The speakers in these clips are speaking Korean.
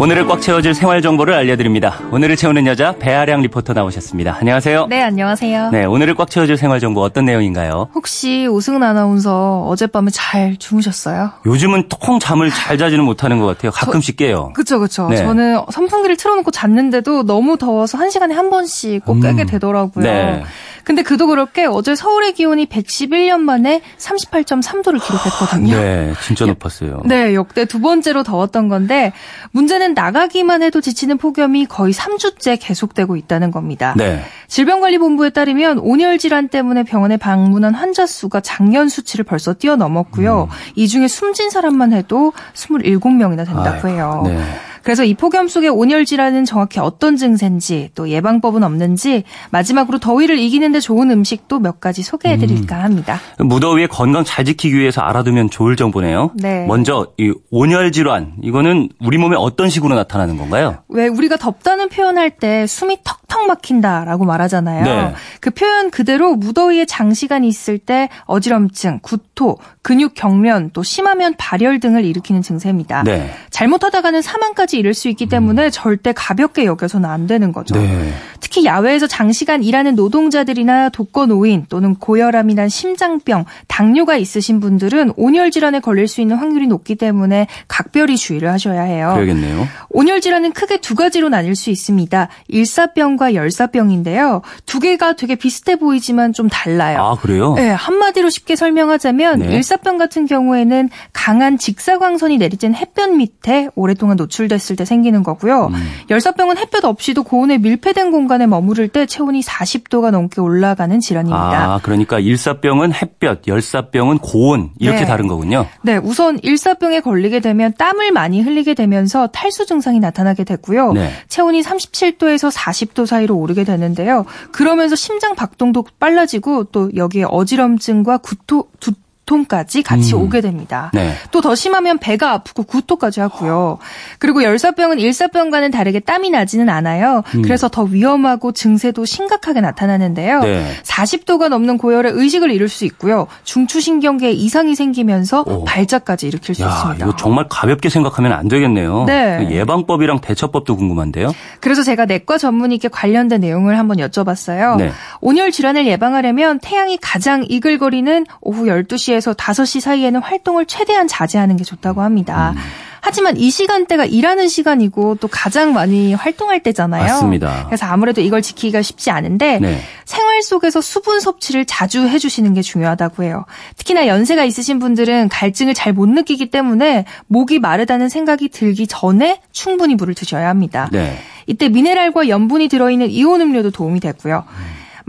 오늘을 꽉 채워줄 생활 정보를 알려드립니다. 오늘을 채우는 여자 배아량 리포터 나오셨습니다. 안녕하세요. 네, 안녕하세요. 네, 오늘을 꽉 채워줄 생활 정보 어떤 내용인가요? 혹시 오승은 아나운서 어젯밤에 잘 주무셨어요? 요즘은 통 잠을 잘 자지는 못하는 것 같아요. 가끔씩 깨요. 그쵸, 그쵸. 네. 저는 선풍기를 틀어놓고 잤는데도 너무 더워서 한 시간에 한 번씩 꼭 깨게 되더라고요. 네. 근데 그도 그렇게 어제 서울의 기온이 111년 만에 38.3도를 기록했거든요. 네, 진짜 높았어요. 네, 역대 두 번째로 더웠던 건데 문제는 나가기만 해도 지치는 폭염이 거의 3주째 계속되고 있다는 겁니다. 네. 질병관리본부에 따르면 온열 질환 때문에 병원에 방문한 환자 수가 작년 수치를 벌써 뛰어넘었고요. 이 중에 숨진 사람만 해도 27명이나 된다고 아이고, 해요. 네. 그래서 이 폭염 속의 온열 질환은 정확히 어떤 증세인지 또 예방법은 없는지 마지막으로 더위를 이기는데 좋은 음식도 몇 가지 소개해 드릴까 합니다. 무더위에 건강 잘 지키기 위해서 알아두면 좋을 정보네요. 네. 먼저 이 온열 질환 이거는 우리 몸에 어떤 식으로 나타나는 건가요? 왜 우리가 덥다는 표현할 때 숨이 턱 턱 막힌다라고 말하잖아요. 네. 그 표현 그대로 무더위에 장시간 있을 때 어지럼증, 구토, 근육 경련, 또 심하면 발열 등을 일으키는 증세입니다. 네. 잘못하다가는 사망까지 이를 수 있기 때문에 절대 가볍게 여겨서는 안 되는 거죠. 네. 특히 야외에서 장시간 일하는 노동자들이나 독거노인 또는 고혈압이나 심장병, 당뇨가 있으신 분들은 온열 질환에 걸릴 수 있는 확률이 높기 때문에 각별히 주의를 하셔야 해요. 그래야겠네요. 온열 질환은 크게 두 가지로 나뉠 수 있습니다. 일사병과 열사병인데요. 두 개가 되게 비슷해 보이지만 좀 달라요. 아, 그래요? 네, 한마디로 쉽게 설명하자면 네. 일사병 같은 경우에는 강한 직사광선이 내리쬐는 햇볕 밑에 오랫동안 노출됐을 때 생기는 거고요. 음. 열사병은 햇볕 없이도 고온에 밀폐된 공간 에 머무를 때 체온이 40도가 넘게 올라가는 질환입니다. 아, 그러니까 일사병은 햇볕, 열사병은 고온 이렇게 네. 다른 거군요. 네, 우선 일사병에 걸리게 되면 땀을 많이 흘리게 되면서 탈수 증상이 나타나게 되고요. 네. 체온이 37도에서 40도 사이로 오르게 되는데요. 그러면서 심장 박동도 빨라지고 또 여기에 어지럼증과 구토, 두 통까지 같이 음. 오게 됩니다. 네. 또더 심하면 배가 아프고 구토까지 하고요. 그리고 열사병은 일사병과는 다르게 땀이 나지는 않아요. 그래서 더 위험하고 증세도 심각하게 나타나는데요. 음. 네. 40도가 넘는 고열에 의식을 잃을 수 있고요. 중추신경계에 이상이 생기면서 오. 발작까지 일으킬 수 야, 있습니다. 이거 정말 가볍게 생각하면 안 되겠네요. 네. 그 예방법이랑 대처법도 궁금한데요. 그래서 제가 내과 전문의께 관련된 내용을 한번 여쭤봤어요. 네. 온열 질환을 예방하려면 태양이 가장 이글거리는 오후 12시에 서 5시 사이에는 활동을 최대한 자제하는 게 좋다고 합니다. 음. 하지만 이 시간대가 일하는 시간이고 또 가장 많이 활동할 때잖아요. 맞습니다. 그래서 아무래도 이걸 지키기가 쉽지 않은데 네. 생활 속에서 수분 섭취를 자주 해주시는 게 중요하다고 해요. 특히나 연세가 있으신 분들은 갈증을 잘 못 느끼기 때문에 목이 마르다는 생각이 들기 전에 충분히 물을 드셔야 합니다. 네. 이때 미네랄과 염분이 들어있는 이온 음료도 도움이 되고요.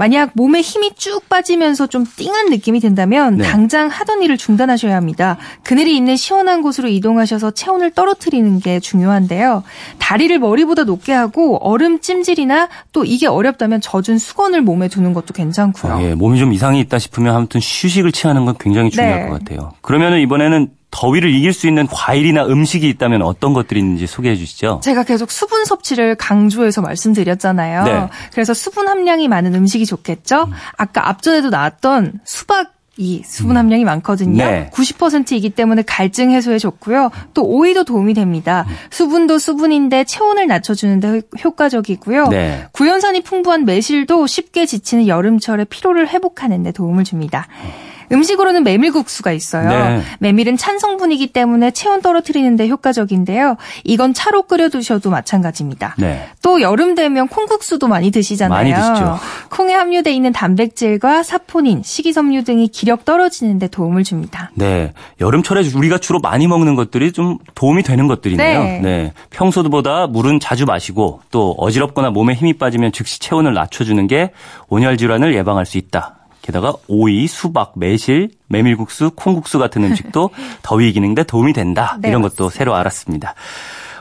만약 몸에 힘이 쭉 빠지면서 좀 띵한 느낌이 든다면 네. 당장 하던 일을 중단하셔야 합니다. 그늘이 있는 시원한 곳으로 이동하셔서 체온을 떨어뜨리는 게 중요한데요. 다리를 머리보다 높게 하고 얼음 찜질이나 또 이게 어렵다면 젖은 수건을 몸에 두는 것도 괜찮고요. 예, 몸이 좀 이상이 있다 싶으면 아무튼 휴식을 취하는 건 굉장히 중요할 네. 것 같아요. 그러면은 이번에는 더위를 이길 수 있는 과일이나 음식이 있다면 어떤 것들이 있는지 소개해 주시죠. 제가 계속 수분 섭취를 강조해서 말씀드렸잖아요. 네. 그래서 수분 함량이 많은 음식이 좋겠죠? 아까 앞전에도 나왔던 수박 이 수분 함량이 많거든요. 네. 90%이기 때문에 갈증 해소에 좋고요. 또 오이도 도움이 됩니다. 수분도 수분인데 체온을 낮춰주는데 효- 효과적이고요. 네. 구연산이 풍부한 매실도 쉽게 지치는 여름철에 피로를 회복하는 데 도움을 줍니다. 음 식으로는 메밀국수가 있어요. 네. 메밀은 찬 성분이기 때문에 체온 떨어뜨리는데 효과적인데요. 이건 차로 끓여 두셔도 마찬가지입니다. 네. 또 여름 되면 콩국수도 많이 드시잖아요. 많이 드시죠. 콩에 함유돼 있는 단백질과 사포닌, 식이섬유 등이 기력 떨어지는데 도움을 줍니다. 네. 여름철에 우리가 주로 많이 먹는 것들이 좀 도움이 되는 것들이네요. 네. 평소보다 물은 자주 마시고 또 어지럽거나 몸에 힘이 빠지면 즉시 체온을 낮춰주는 게 온열 질환을 예방할 수 있다. 게다가 오이, 수박, 매실, 메밀국수, 콩국수 같은 음식도 더위 이기는데 도움이 된다. 네, 이런 것도 새로 알았습니다.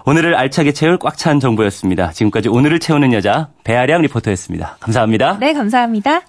오늘을 알차게 채울 꽉 찬 정보였습니다. 지금까지 오늘을 채우는 여자 배아량 리포터였습니다. 감사합니다. 네, 감사합니다.